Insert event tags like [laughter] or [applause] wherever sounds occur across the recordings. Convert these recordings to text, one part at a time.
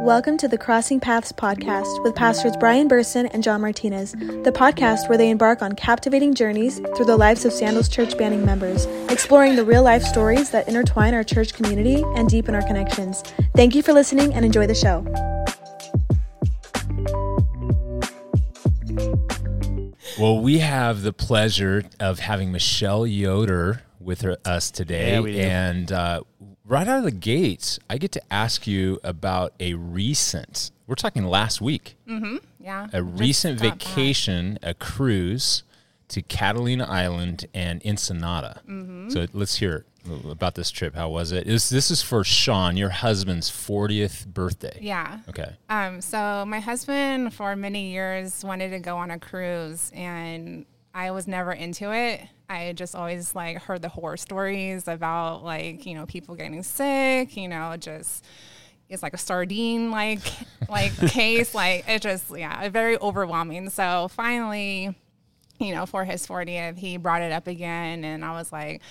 Welcome to the Crossing Paths podcast with pastors Brian Burson and John Martinez, the podcast where they embark on captivating journeys through the lives of Sandals Church Banning members, exploring the real life stories that intertwine our church community and deepen our connections. Thank you for listening and enjoy the show. Well, we have the pleasure of having Michelle Yoder with her, us today. Yeah, we do. And uh, right out of the gates, I get to ask you about a recent, we're talking last week, Yeah. a recent got back. vacation, a cruise to Catalina Island and Ensenada. Mm-hmm. So let's hear about this trip. How was it? Is this is for Sean, your husband's 40th birthday. Yeah. Okay. Um, so my husband for many years wanted to go on a cruise and I was never into it. I just always like heard the horror stories about like, you know, people getting sick, you know, just it's like a sardine like like [laughs] case. Like it just yeah, very overwhelming. So finally, you know, for his 40th, he brought it up again and I was like,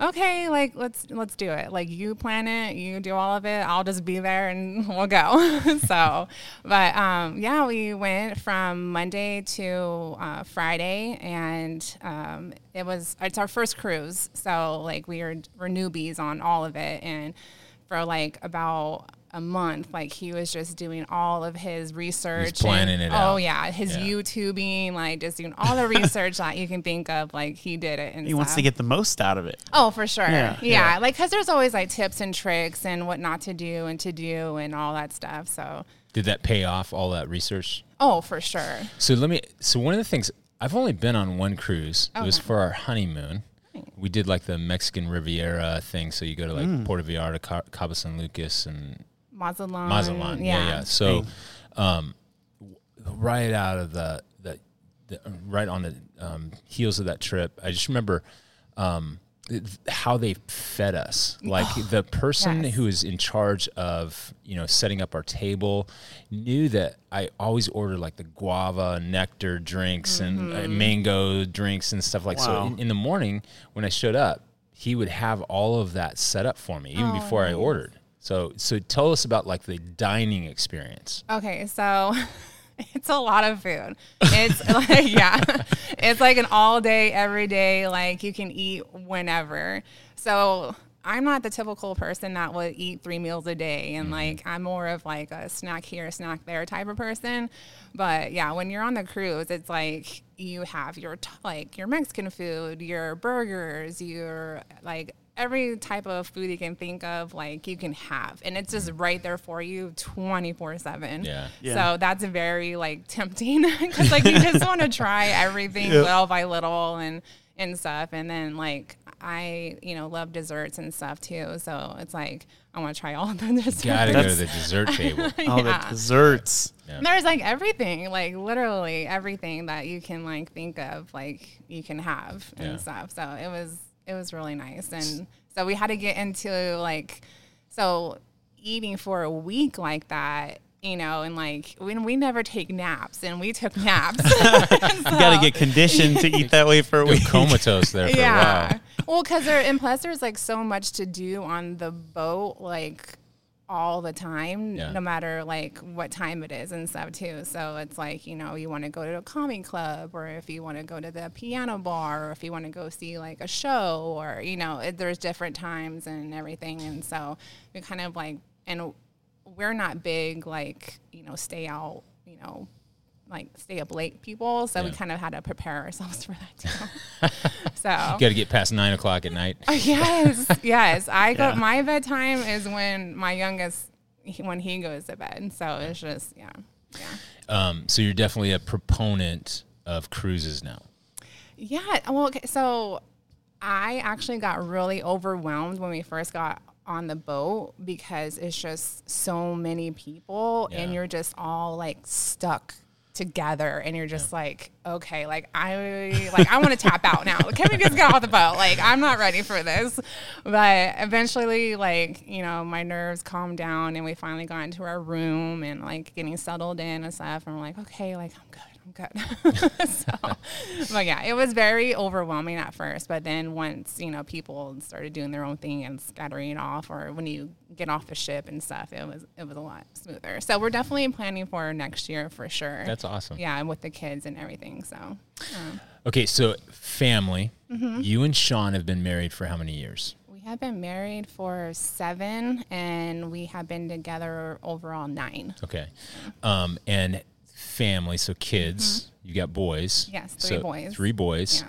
okay, like let's let's do it. Like you plan it, you do all of it. I'll just be there and [laughs] we'll go. [laughs] so, but um, yeah, we went from Monday to uh, Friday, and um, it was it's our first cruise. So like we were we're newbies on all of it, and for like about a month, like he was just doing all of his research, and- planning it Oh out. yeah, his Yeah. YouTubing, like just doing all the [laughs] research that you can think of. Like he did it, and He wants to get the most out of it. Oh, for sure. Yeah, Yeah, yeah. like because there's always like tips and tricks and what not to do and to do and all that stuff. So, Did that pay off all that research? oh, for sure. So let me. So one of the things I've only been on one cruise. It was for our honeymoon. We did like the Mexican Riviera thing. So you go to like Mm. Puerto Vallarta, Ca- Cabo San Lucas, and Mazatlan. Mazatlan. Yeah, yeah. So, um, right out of the, the, the right on the um, heels of that trip, I just remember um, th- how they fed us. Like the person Yes. who was in charge of you know setting up our table knew that I always ordered like the guava nectar drinks and uh, mango drinks and stuff like so. In, in the morning when I showed up, he would have all of that set up for me even before I ordered. So, so tell us about like the dining experience. Okay, so [laughs] it's a lot of food. It's [laughs] like yeah, [laughs] it's like an all day, every day. Like you can eat whenever. So I'm not the typical person that would eat three meals a day, and mm-hmm. like I'm more of like a snack here, snack there type of person. But yeah, when you're on the cruise, it's like you have your like your Mexican food, your burgers, your like every type of food you can think of, like you can have, and it's just right there for you, twenty four seven. Yeah. Yeah. So that's very like tempting [laughs] because like you just want to try everything [laughs] Yep. little by little and and stuff, and then like I you know love desserts and stuff too, so it's like I want to try all of [laughs] the desserts. Gotta go to the dessert table. All the desserts. There's like everything, like literally everything that you can like think of, like you can have and Yeah. stuff. So it was it was really nice, and so we had to get into like so eating for a week like that, you know, and like when we never take naps, and we took naps. [laughs] You got to get conditioned to eat that way for a Go week. comatose there for a yeah. while. Well, because there and plus there's like so much to do on the boat, like all the time, Yeah. no matter like what time it is and stuff too. So it's like you know you want to go to a comedy club, or if you want to go to the piano bar, or if you want to go see like a show, or you know it, there's different times and everything, and so we kind of like and we're not big like you know stay out, you know. Like stay up late people, so we kind of had to prepare ourselves [laughs] for that too. [laughs] so Got to get past nine o'clock at night. [laughs] yes, yes. I go. Yeah. My bedtime is when my youngest when he goes to bed. So it's just yeah, yeah, Um, so you're definitely a proponent of cruises now. yeah. Well, okay, so I actually got really overwhelmed when we first got on the boat because it's just so many people and you're just all like stuck together and you're just like okay like i like i want to tap out now. [laughs] Can we just get off the boat. Like i'm not ready for this. But eventually like you know my nerves calmed down and we finally got into our room and like getting settled in and stuff. And we're like okay like i'm good good. [laughs] so, but yeah, it was very overwhelming at first. But then once, you know, people started doing their own thing and scattering off, or when you get off the ship and stuff, it was, it was a lot smoother. So we're definitely planning for next year for sure. That's awesome. Yeah. And with the kids and everything. So, um, Okay, so family. Mm-hmm. You and Sean have been married for how many years? we have been married for seven and we have been together overall nine. Okay. Um, and family, so kids, you got boys. Mm-hmm. Yes, three So boys. Three boys.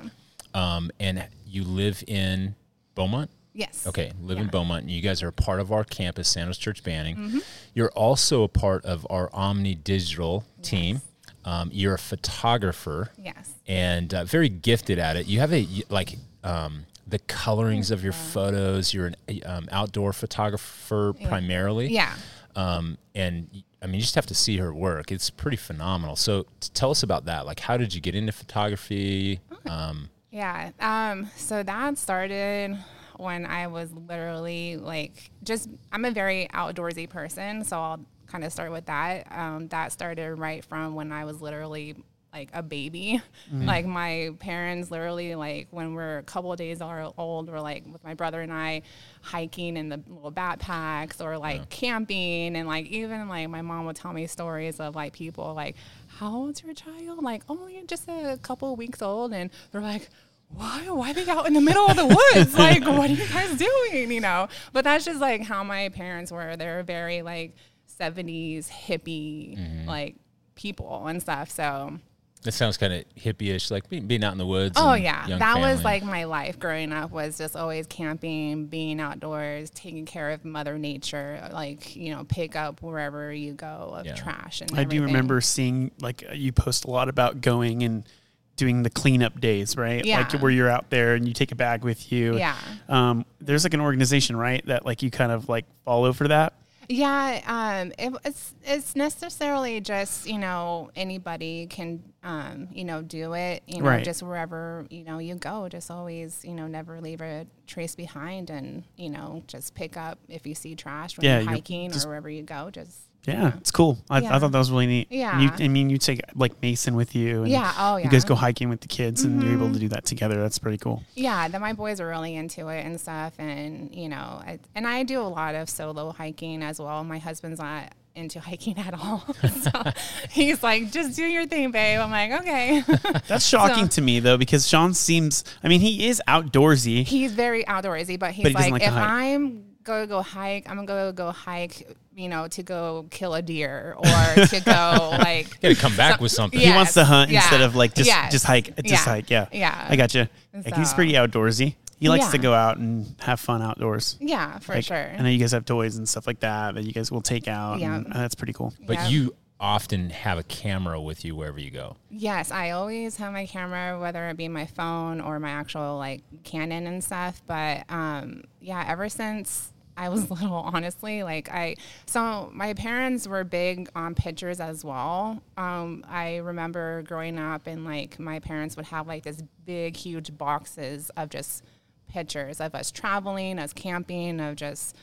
Yeah. Um, and you live in Beaumont? Yes. Okay, live in Yeah. Mm-hmm. Beaumont, and you guys are a part of our campus, Sandals Church Banning. You're also a part of our Omni Digital team. Um, you're a photographer Yes. and uh, very gifted at it. You have a like um, the colorings of your photos. You're an um, outdoor photographer primarily. Yeah. Um, and I mean, you just have to see her work. It's pretty phenomenal. So tell us about that. Like, how did you get into photography? Um, Yeah. Um, so that started when I was literally like just I'm a very outdoorsy person, so I'll kind of start with that. Um, that started right from when I was literally like a baby. Like my parents literally like when we're a couple of days old, we're like with my brother and I hiking in the little backpacks or like camping. And like even like my mom would tell me stories of like people like how old's your child? Like only just a couple of weeks old. And they're like why why are they out in the middle of the woods? [laughs] Like what are you guys doing? You know? But that's just like how my parents were. They're very like 70s hippie Mm-hmm. like people and stuff. So that sounds kind of hippie-ish, like being, being out in the woods. oh and yeah young that was like my life growing up was just always camping being outdoors taking care of mother nature like you know pick up wherever you go of Yeah. trash and I do remember seeing like uh, you post a lot about going and doing the cleanup days, right? Yeah. Like where you're out there and you take a bag with you. Yeah. Um, there's like an organization, right? That like you kind of like follow for that. Yeah, um, it, it's it's necessarily just you know anybody can um, you know do it you know Right. just wherever you know you go just always you know never leave a trace behind and you know just pick up if you see trash when Yeah, you're you're hiking or wherever you go just Yeah, it's cool. I, I thought that was really neat. Yeah. You, I mean, you take like Mason with you. And Yeah, oh, yeah. You guys. Mm-hmm. go hiking with the kids, and you're able to do that together. That's pretty cool. yeah That my boys are really into it and stuff and you know I, and I do a lot of solo hiking as well my husband's not into [laughs] hiking at all [laughs] so [laughs] he's like just do your thing babe I'm like okay That's shocking So- to me though, because Sean seems. I mean, he is outdoorsy. he's very outdoorsy, but he's But like, like if. I'm gonna go hike, I'm gonna go go hike, you know, to go kill a deer or to go [laughs] like. got to come back with something. he wants to hunt yeah, instead of like just yes, just hike. Just yeah, hike. Yeah. yeah. I got you. he's pretty outdoorsy. He likes to go out and have fun outdoors. Yeah, for Like, sure. I know you guys have toys and stuff like that that you guys will take out. Yeah. and, uh, that's pretty cool. But Yeah. you often have a camera with you wherever you go. Yes, I always have my camera, whether it be my phone or my actual like Canon and stuff. But um, yeah, ever since I was [laughs] little, honestly, like I, so my parents were big on pictures as well. Um, I remember growing up and like my parents would have like this big, huge boxes of just pictures of us traveling, us camping, of just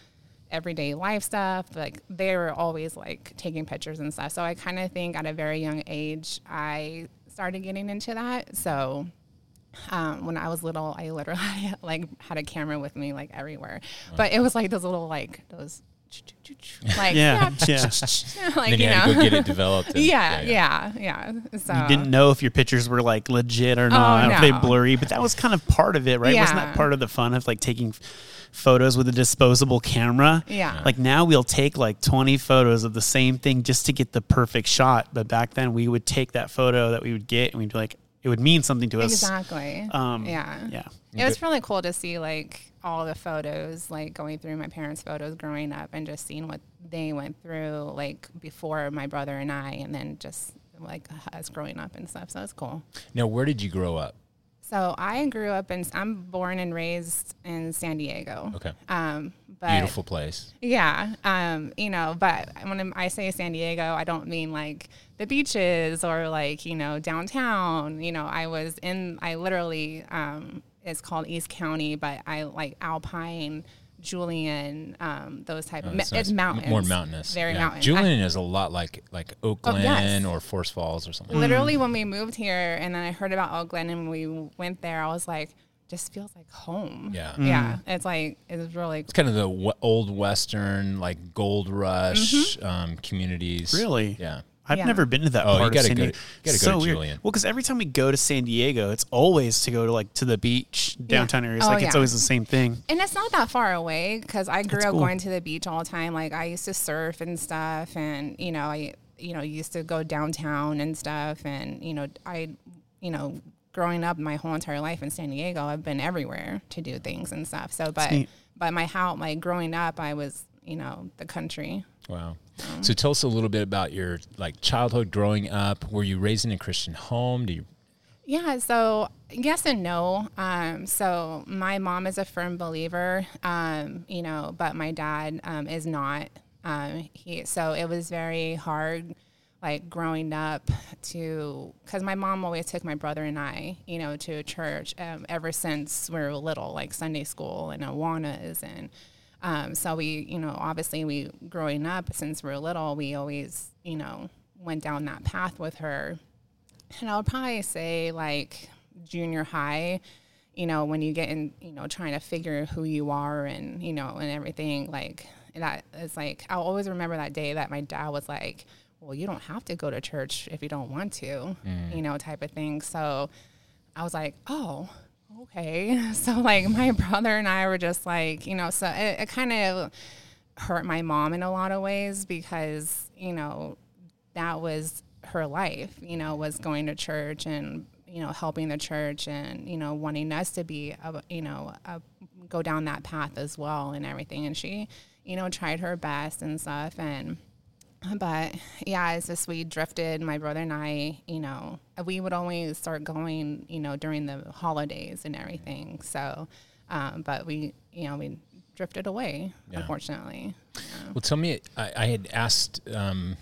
everyday life stuff. Like they were always like taking pictures and stuff. So I kind of think at a very young age, I started getting into that. So um, when I was little, I literally had, [laughs] like had a camera with me like everywhere, but it was like those little like those. Like [laughs] Yeah, yeah. [laughs] like then you, you had to know, go get it developed. and- yeah, yeah, yeah. So You didn't know if your pictures were like legit or not. Oh, don't know if they blurry, but that was kind of part of it, right? Yeah. Wasn't that part of the fun of like taking photos with a disposable camera? Yeah. Like now we'll take like 20 photos of the same thing just to get the perfect shot. But back then we would take that photo that we would get and we'd be like, it would mean something to us. Exactly. Um, yeah. Yeah. It was really cool to see like all the photos, like going through my parents' photos growing up and just seeing what they went through, like before my brother and I, and then just like us growing up and stuff. So it's cool. Now, where did you grow up? So I grew up in, I'm born and raised in San Diego. Okay. Um, but Beautiful place. yeah, um, you know, but when I say San Diego, I don't mean like the beaches or like you know downtown. You know, I was in. I literally, um, it's called East County, but I like Alpine, Julian, um, those type Oh, of it's nice. M- mountains, More mountainous. very yeah. mountain. I- Julian is a lot like like Oak Glen yes. or Forest Falls or something. literally when we moved here and then I heard about Oak Glen and we went there, I was like, just feels like home. Yeah. Yeah. It's like it's really It's kind of the w- old Western, like gold rush um, communities. Really? Yeah. I've Yeah. never been to that Oh, you part gotta of San go Diego. to- you gotta go so to weird. Julian. Well, because every time we go to San Diego, it's always to go to like to the beach, downtown areas. Oh, like it's always the same thing. And it's not that far away because I grew That's up cool. going to the beach all the time. Like I used to surf and stuff, and you know, I you know used to go downtown and stuff, and you know, I you know, growing up my whole entire life in San Diego, I've been everywhere to do things and stuff. So, but neat. but my how like growing up, I was you know the country. Wow. Um, So tell us a little bit about your like childhood growing up. Were you raised in a Christian home? Do you Yeah, so yes and no. Um, so my mom is a firm believer, um, you know, but my dad um, is not. Um, he so it was very hard, like growing up to because my mom always took my brother and I, you know, to church um, ever since we were little, like Sunday school and Awanas and. Um, so we, you know, obviously we growing up since we were little, we always, you know, went down that path with her and I would probably say like junior high, you know, when you get in, you know, trying to figure who you are and, you know, and everything like that is like, I'll always remember that day that my dad was like, well, you don't have to go to church if you don't want to, you mm. know, type of thing. So I was like, oh, okay. [laughs] So like my [laughs] brother and I were just like, you know, so it, it kind of hurt my mom in a lot of ways because, you know, that was her life, you know, was going to church and, you know, helping the church and, you know, wanting us to be, a, you know, a, go down that path as well and everything. And she, you know, tried her best and stuff. And, but yeah, it's just we drifted, my brother and I, you know, we would always start going, you know, during the holidays and everything. So, um, but we, you know, we drifted away, Yeah. unfortunately. Well, tell me. I, I had asked um,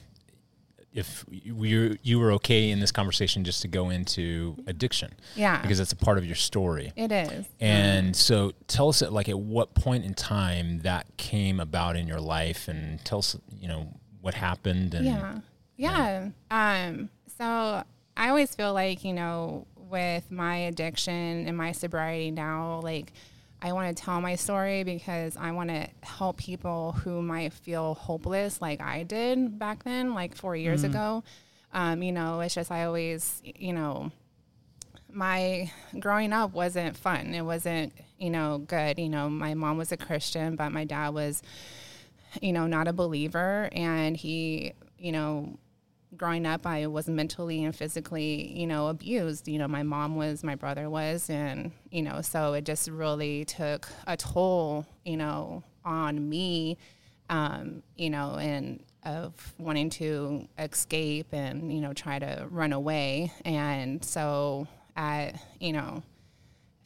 if you you were okay in this conversation just to go into addiction. Yeah. Because that's a part of your story. It is. And so, tell us at like at what point in time that came about in your life, and tell us, you know, what happened. And Yeah. Yeah. Um, so I always feel like, you know, with my addiction and my sobriety now, like I want to tell my story because I want to help people who might feel hopeless like I did back then, like four years ago. Um, you know, it's just I always, you know, my growing up wasn't fun. It wasn't, you know, good. You know, my mom was a Christian, but my dad was, you know, not a believer. And he, you know, growing up, I was mentally and physically, you know, abused. You know, my mom was, my brother was, and, you know, so it just really took a toll, you know, on me, um, you know, and of wanting to escape and, you know, try to run away. And so at, you know,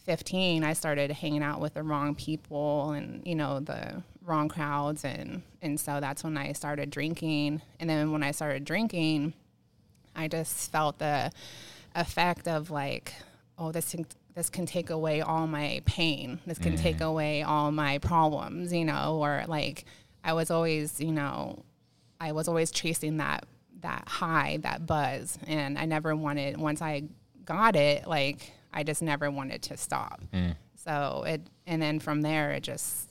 15 i started hanging out with the wrong people and you know the wrong crowds and and so that's when i started drinking. And then when i started drinking i just felt the effect of like oh this can, this can take away all my pain. This can take mm. away all my problems you know or like i was always you know i was always chasing that that high that buzz. And i never wanted once i got it like i just never wanted to stop. Mm. So it and then from there it just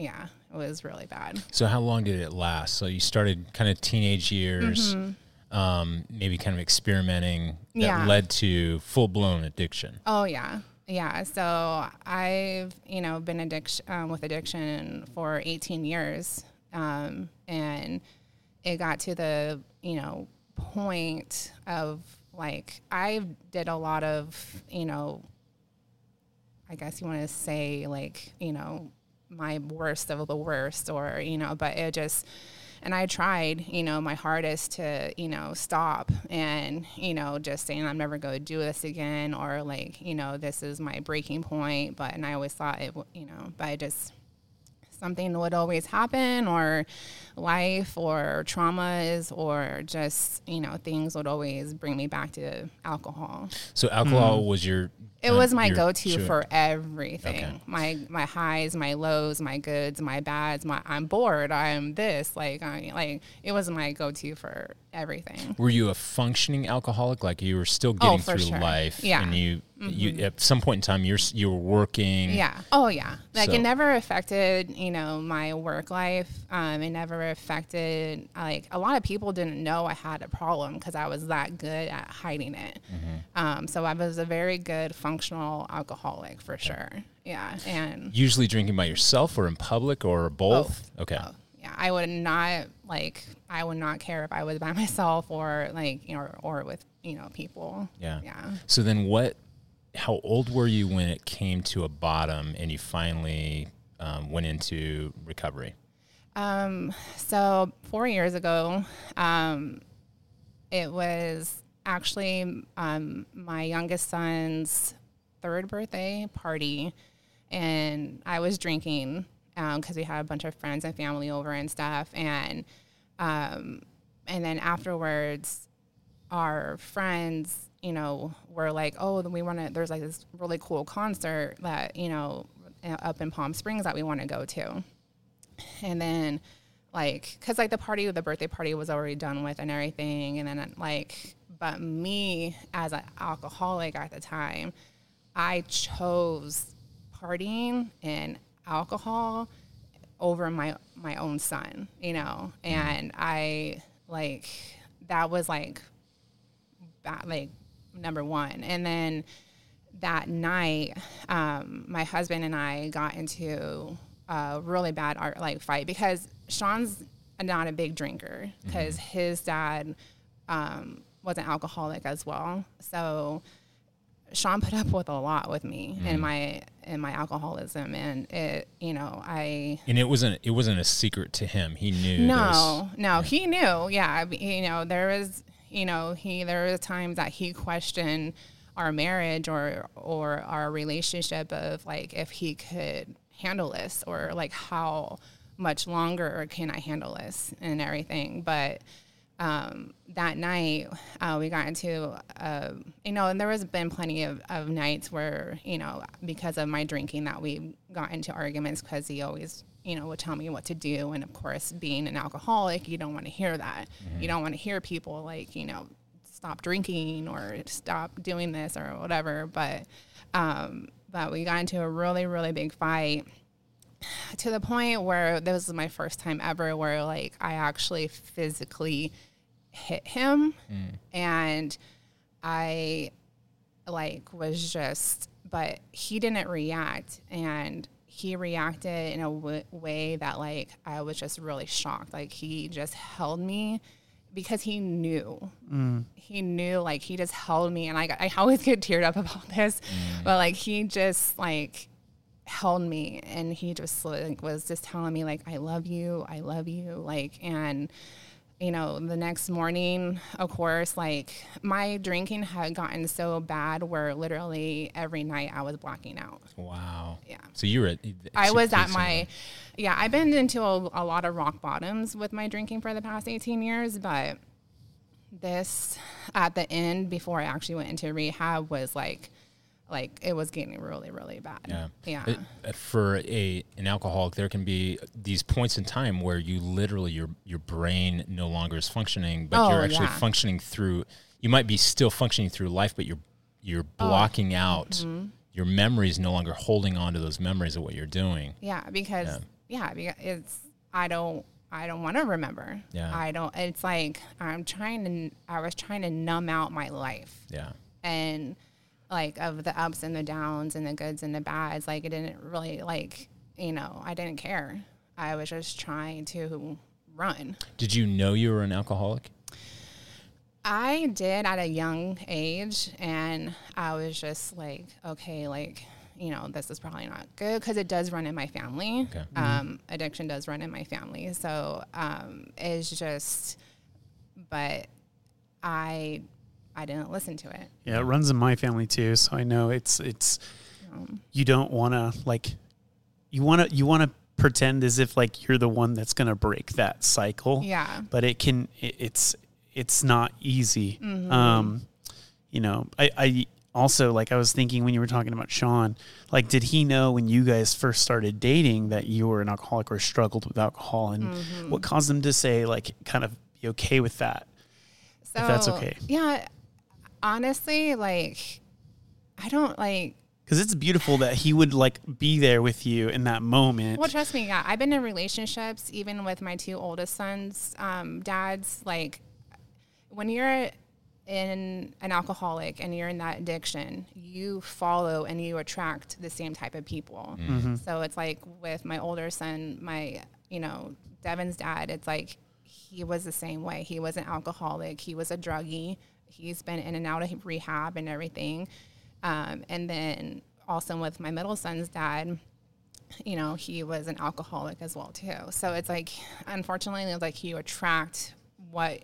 yeah it was really bad So, how long did it last? So, you started kind of teenage years, Mm-hmm. um, maybe kind of experimenting that Yeah. led to full blown addiction. Oh yeah, yeah. So I've you know been addiction um, with addiction for 18 years, um, and it got to the you know point of like I did a lot of you know, I guess you want to say like you know my worst of the worst or you know, but it just and I tried, you know, my hardest to, you know, stop and, you know, just saying I'm never going to do this again or like, you know, this is my breaking point. But, and I always thought it, you know, but I just, something would always happen or life or traumas or just you know things would always bring me back to alcohol. So alcohol was your. It um, was my your- go-to sure. for everything. Okay. My my highs, my lows, my goods, my bads. My I'm bored. I'm this. Like I like it was my go-to for everything. Were you a functioning alcoholic? Like you were still Oh, getting for through sure. life, Yeah. Mm-hmm. and you, you at some point in time, you're you were working. Yeah. Oh, yeah. Like So- it never affected, you know, my work life. Um, it never affected like a lot of people didn't know I had a problem because I was that good at hiding it. Mm-hmm. Um, so I was a very good functional alcoholic for sure. Yeah. And Usually drinking by yourself or in public or both. Okay. both. yeah, I would not like I would not care if I was by [laughs] myself or like you know or with you know people. Yeah. Yeah. So then, what? How old were you when it came to a bottom and you finally um, went into recovery? Um, so four years ago, um, it was actually um, my youngest son's third birthday party, and I was drinking because we had a bunch of friends and family over and stuff, and um, and then afterwards, our friends, you know, were like, "Oh, we want to." There's like this really cool concert that you know up in Palm Springs that we want to go to and then like because like the party the birthday party was already done with and everything. And then like but me as an alcoholic at the time i chose partying and alcohol over my my own son you know? And i like that was like ba- like number one. And then that night, um, my husband and I got into a really bad art like fight because Sean's not a big drinker because his dad um, was an alcoholic as well. So Sean put up with a lot with me and my and my alcoholism, and it you know I And it wasn't it wasn't a secret to him. He knew. was- no, no, he knew. Yeah, you know, there was, you know, he there was times that he questioned our marriage or or our relationship of like if he could handle this or like how much longer can I handle this and everything. But um, that night uh, we got into uh, you know and there has been plenty of, of nights where you know because of my drinking that we got into arguments because he always you know would tell me what to do. And of course being an alcoholic you don't want to hear that. You don't want to hear people like you know stop drinking or stop doing this or whatever. But um, but we got into a really really big fight to the point where this was my first time ever where like I actually physically hit him. Mm. And I like was just but he didn't react. And he reacted in a w- way that like I was just really shocked. Like he just held me because he knew. Mm. He knew like he just held me and I, got, I always [laughs] get teared up about this mm. but like he just like held me and he just like was just telling me like I love you, I love you, like and you know, the next morning, of course, like my drinking had gotten so bad where literally every night I was blacking out. Wow. Yeah. So you were at. I was at my, yeah, I've been into a, a lot of rock bottoms with my drinking for the past 18 years, but this at the end before I actually went into rehab was like, like it was getting really, really bad. Yeah. Yeah. It- uh, for a an alcoholic, there can be these points in time where you literally your your brain no longer is functioning, but Oh, you're actually yeah. functioning through. You might be still functioning through life, but you're you're Oh, blocking out mm-hmm. your memories, no longer holding on to those memories of what you're doing. Yeah, because yeah, because it's I don't I don't want to remember. Yeah. I don't. It's like I'm trying to. I was trying to numb out my life Yeah. and like of the ups and the downs and the goods and the bads. Like it didn't really like you know I didn't care. I was just trying to run. Did you know you were an alcoholic? I did at a young age, and I was just like, okay, like, you know, this is probably not good because it does run in my family. Okay. Um, addiction does run in my family. So um, it's just, but I, I didn't listen to it. Yeah, it runs in my family too, so I know it's it's you don't want to like you want to you want to pretend as if like you're the one that's going to break that cycle. Yeah. But it can it, it's it's not easy. Mm-hmm. Um you know, I I also like I was thinking when you were talking about Sean, like did he know when you guys first started dating that you were an alcoholic or struggled with alcohol and Mm-hmm. what caused him to say like kind of be okay with that? So, that's okay. Yeah. Honestly, like, I don't like, Cuz it's beautiful that he would like be there with you in that moment. well, trust me, yeah. I've been in relationships, even with my two oldest sons, um, dads, like, when you're in an alcoholic and you're in that addiction, you follow and you attract the same type of people. So it's like with my older son, my, you know, Devin's dad, it's like he was the same way. He was an alcoholic, he was a druggie, he's been in and out of rehab and everything. Um, and then also with my middle son's dad, you know, he was an alcoholic as well too. So it's like, unfortunately, it's like you attract what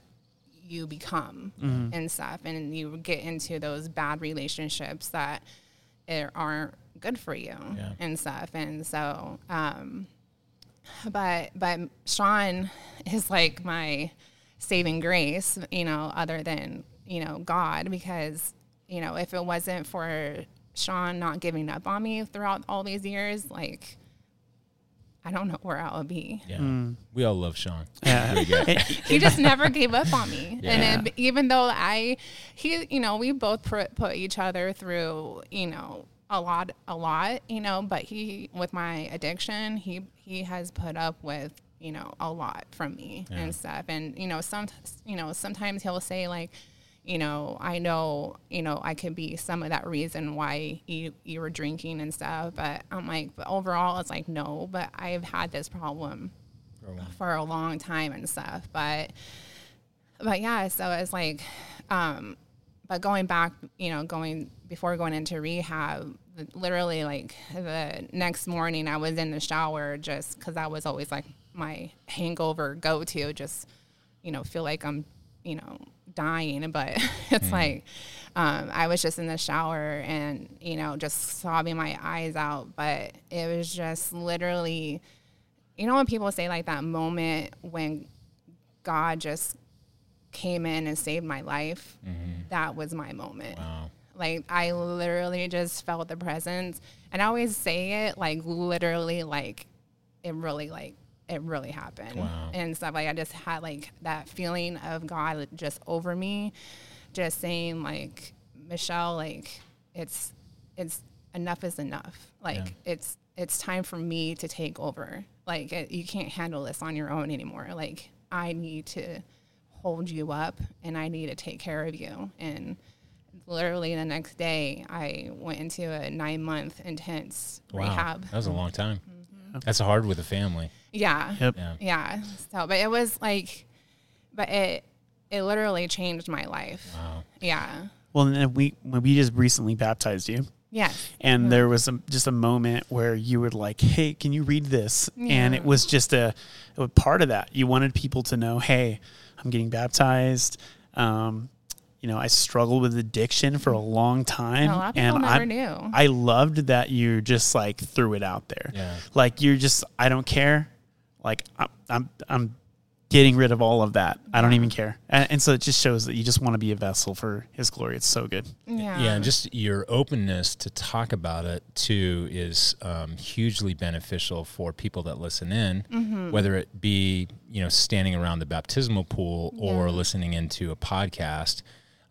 you become and stuff, and you get into those bad relationships that aren't good for you Yeah. and stuff. And so, um, but but Sean is like my saving grace, you know, other than you know God, because you know if it wasn't for Sean not giving up on me throughout all these years, like I don't know where I would be. Yeah. Hmm. We all love Sean. Yeah. [laughs] He just never gave up on me, Yeah. and it, even though I, he, you know, we both put put each other through, you know, a lot, a lot, you know. But he, with my addiction, he he has put up with, you know, a lot from me and stuff. And you know, some, you know, sometimes he'll say like, you know, I know, you know, I could be some of that reason why you you were drinking and stuff. But I'm like, but overall, it's like no. But I've had this problem for a long time and stuff. But but yeah, so it's like, um, but going back, you know, going before going into rehab, literally like the next morning, I was in the shower just because that was always like my hangover go to, just you know, feel like I'm, you know, dying. But [laughs] it's like um, I was just in the shower and you know, just sobbing my eyes out. But it was just literally, you know, when people say like that moment when God just came in and saved my life, that was my moment. Wow. Like I literally just felt the presence, and I always say it like literally like it really like it really happened Wow. and stuff. Like I just had like that feeling of God just over me, just saying like Michelle, like it's it's enough is enough. Like Yeah. it's it's time for me to take over. Like it, you can't handle this on your own anymore. Like I need to hold you up and I need to take care of you. And literally the next day, I went into a nine month intense Wow. rehab. That was a long time. Mm-hmm. That's hard with a family. Yeah. Yep. Yeah. Yeah. So, but it was like, but it, it literally changed my life. Wow. Yeah. Well, and then we when we just recently baptized you, Yeah. and there was a, just a moment where you were like, "Hey, can you read this?" And it was just a, a part of that. You wanted people to know, "Hey, I'm getting baptized." Um, you know, I struggled with addiction for a long time, A lot of people and never I, knew. I loved that you just like threw it out there. Yeah. Like you're just, I don't care. Like I'm, I'm, I'm getting rid of all of that. I don't even care. And, and so it just shows that you just want to be a vessel for His glory. It's so good. Yeah. Yeah, and just your openness to talk about it too is um, hugely beneficial for people that listen in, Mm-hmm. whether it be you know standing around the baptismal pool or Yeah. listening into a podcast,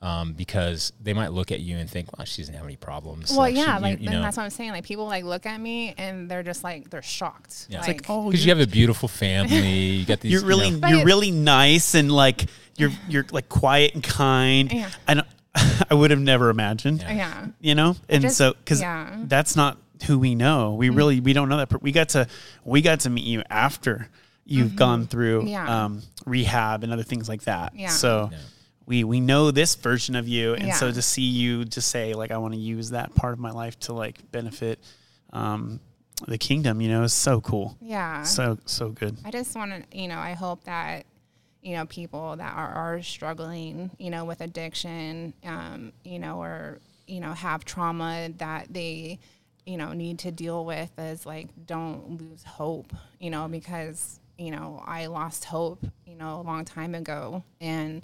um, because they might look at you and think, "Well, she doesn't have any problems." Well, Like, yeah, you- like you and know, that's what I'm saying. Like people like look at me and they're just like they're shocked. Yeah. It's like, oh, because you have a beautiful family. You got these. [laughs] You're you really, know- you're really nice and like you're, you're like quiet and kind. Yeah. I [laughs] I would have never imagined. Yeah. you know and just- so because yeah. that's not who we know we really we don't know that we got to we got to meet you after you've gone through Mm-hmm. Yeah. um, rehab and other things like that Yeah. so Yeah. We we know this version of you and so to see you just say like i want to use that part of my life to like benefit um, the kingdom you know is so cool Yeah. so so good I just want to, you know, I hope that, you know, people that are, are struggling, you know, with addiction, um, you know, or, you know, have trauma that they you know, need to deal with is like, don't lose hope, you know, because, you know, I lost hope, you know, a long time ago. And,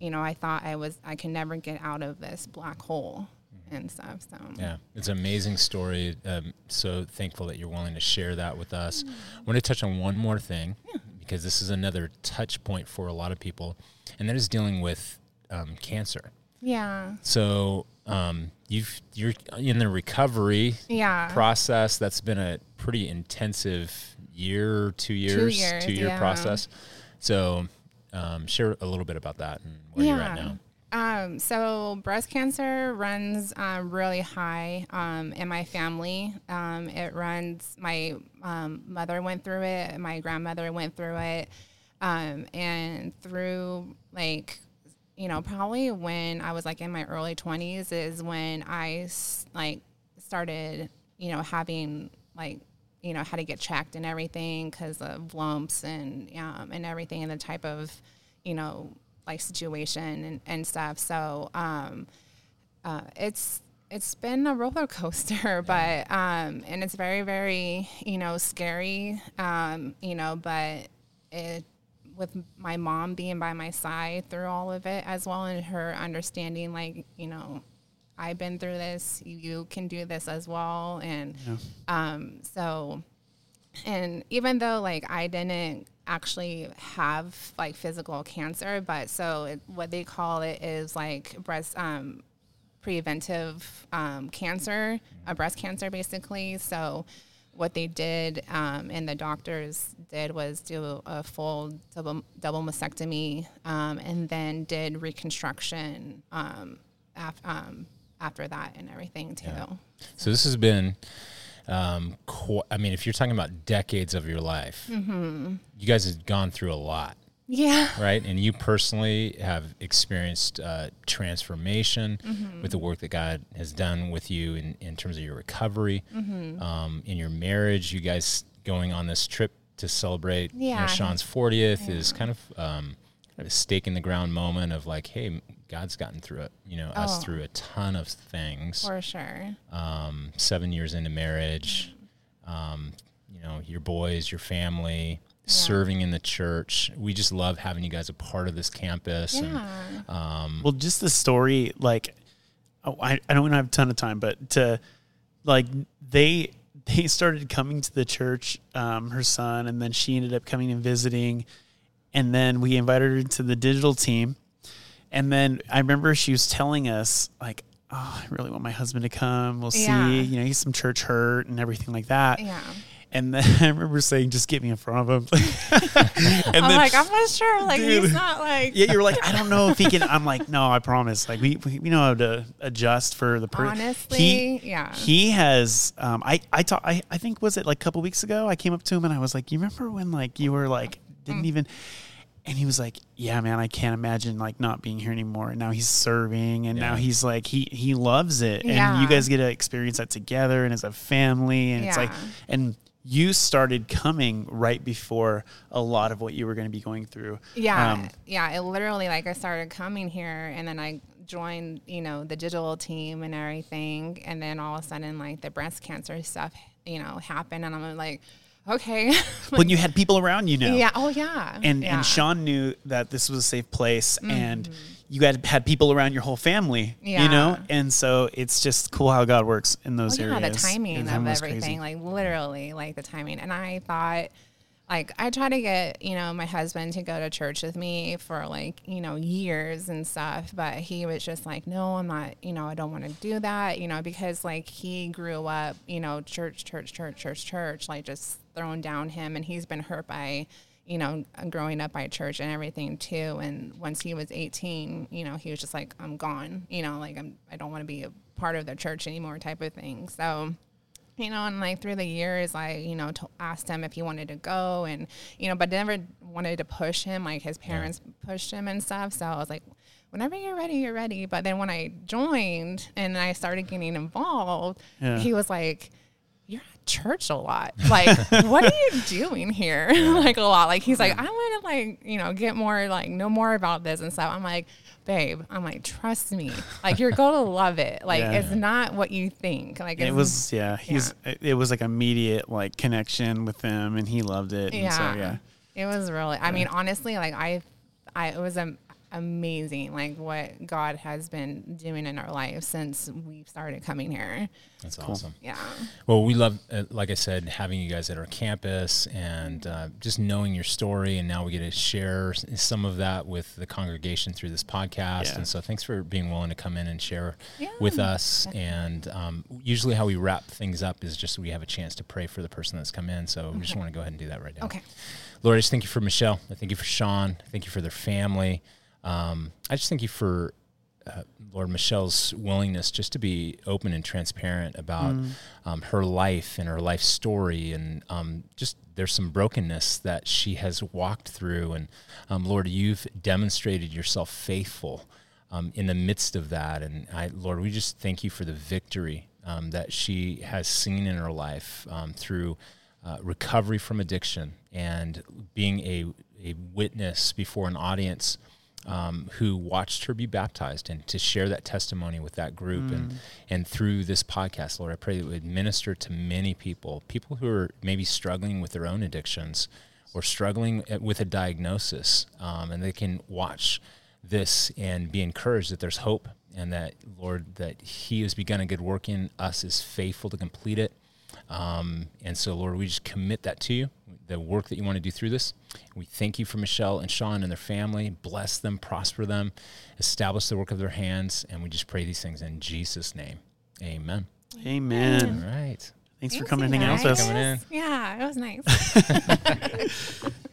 you know, I thought I was, I can never get out of this black hole and stuff. So, Yeah, it's an amazing story. Um, so thankful that you're willing to share that with us. I want to touch on one more thing because this is another touch point for a lot of people, and that is dealing with um, cancer. yeah. So um, you've you're in the recovery Yeah. process. That's been a pretty intensive year, two years, years, two year yeah. process. So um, share a little bit about that and where you're at now. Um, so breast cancer runs um, really high um, in my family. Um, it runs. My um, mother went through it. My grandmother went through it, um, and through like you know probably when I was like in my early twenties is when I like started you know having like you know how to get checked and everything because of lumps and um, and everything and the type of you know like situation and, and stuff. So um uh, it's it's been a roller [laughs] coaster but um and it's very very you know scary um you know but it with my mom being by my side through all of it as well and her understanding like you know i've been through this. You can do this as well. And um so and even though like I didn't actually have like physical cancer, but so it, what they call it is like breast um, preventive um, cancer, a breast cancer basically. So what they did um, and the doctors did was do a full double, double mastectomy um, and then did reconstruction um, af- um, after that and everything too. So this has been, um, qu- I mean, if you're talking about decades of your life, you guys have gone through a lot, Yeah. right? And you personally have experienced uh, transformation Mm-hmm. with the work that God has done with you in, in terms of your recovery, Mm-hmm. um, in your marriage. You guys going on this trip to celebrate you know, Yeah. Sean's 40th is kind of um, a stake in the ground moment of like, hey, God's gotten through it, you know, us Oh. through a ton of things For sure. um, seven years into marriage, um, you know, your boys, your family, serving in the church. We just love having you guys a part of this campus. Yeah. And, um, Well, just the story, like, oh, I, I don't have a ton of time, but to, like, they they started coming to the church, um, her son, and then she ended up coming and visiting, and then we invited her to the digital team, and then I remember she was telling us like, oh, I really want my husband to come. We'll Yeah. see, you know, he's some church hurt and everything like that. Yeah. And then [laughs] I remember saying, just get me in front of him. [laughs] and I'm like, I'm not sure. Like, Dude. he's not like. yeah, you were like, I don't know if he can. I'm like, no, I promise. Like, we we, know how to adjust for the person. Honestly, yeah. He has. Um, I I talk. I I think was it like a couple weeks ago. I came up to him and I was like, you remember when like you were like didn't Mm. even. And he was like, "Yeah, man, I can't imagine like not being here anymore." And now he's serving, and now he's like, he he loves it, and you guys get to experience that together, and as a family, and it's like, and you started coming right before a lot of what you were going to be going through. Yeah, Um, yeah. It literally like I started coming here, and then I joined, you know, the digital team and everything, and then all of a sudden, like the breast cancer stuff, you know, happened, and I'm like, okay, [laughs] when you had people around you now. yeah, oh yeah, And yeah. Mm-hmm. and Sean knew that this was a safe place and you had had people around your whole family, yeah. you know? And so it's just cool how God works in those Well, yeah, areas. the timing And of was crazy. everything, like literally, like the timing. And I thought, like, I try to get you know my husband to go to church with me for like you know years and stuff, but he was just like, no, I'm not. You know, I don't want to do that. You know, because like he grew up, you know, church, church, church, church, church, like just thrown down him, and he's been hurt by you know, growing up by church and everything too. And once he was 18, you know, he was just like, I'm gone, you know, like I'm, I don't want to be a part of the church anymore type of thing. So, you know, and like through the years, I, you know, to, asked him if he wanted to go and, you know, but never wanted to push him. Like his parents pushed him and stuff. So I was like, whenever you're ready, you're ready. But then when I joined and I started getting involved, Yeah. he was like, church a lot. Like, [laughs] what are you doing here? [laughs] like a lot. Like he's like, I want to like, you know, get more like know more about this and stuff. I'm like, babe, I'm like, trust me. Like you're gonna [laughs] love it. Like Yeah. it's not what you think. Like it was yeah he's it was like immediate like connection with them and he loved it and yeah. so yeah It was really I mean, honestly, like I I it was um, amazing like what God has been doing in our life since we started coming here. That's awesome. Yeah. Well, we love, uh, like I said, having you guys at our campus and uh, just knowing your story. And now we get to share some of that with the congregation through this podcast. Yeah. And so thanks for being willing to come in and share Yeah. with us. And um, usually, how we wrap things up is just we have a chance to pray for the person that's come in. So we just want to go ahead and do that right now. Okay. Lord, I just thank you for Michelle. I thank you for Sean. I thank you for their family. Um, I just thank you for uh, Lord Michelle's willingness just to be open and transparent about um, her life and her life story, and um, just there's some brokenness that she has walked through, and um, Lord, you've demonstrated yourself faithful um, in the midst of that, and I, Lord, we just thank you for the victory um, that she has seen in her life um, through uh, recovery from addiction and being a, a witness before an audience um, who watched her be baptized and to share that testimony with that group and and through this podcast lord i pray that it would minister to many people people who are maybe struggling with their own addictions or struggling with a diagnosis um, and they can watch this and be encouraged that there's hope and that lord that he has begun a good work in us is faithful to complete it. Um, and so, Lord, we just commit that to you, the work that you want to do through this. We thank you for Michelle and Sean and their family. Bless them, prosper them, establish the work of their hands. And we just pray these things in Jesus' name. Amen. amen All right. thanks for Thanks, coming you and hanging out with us Coming in. Yeah, it was nice. [laughs]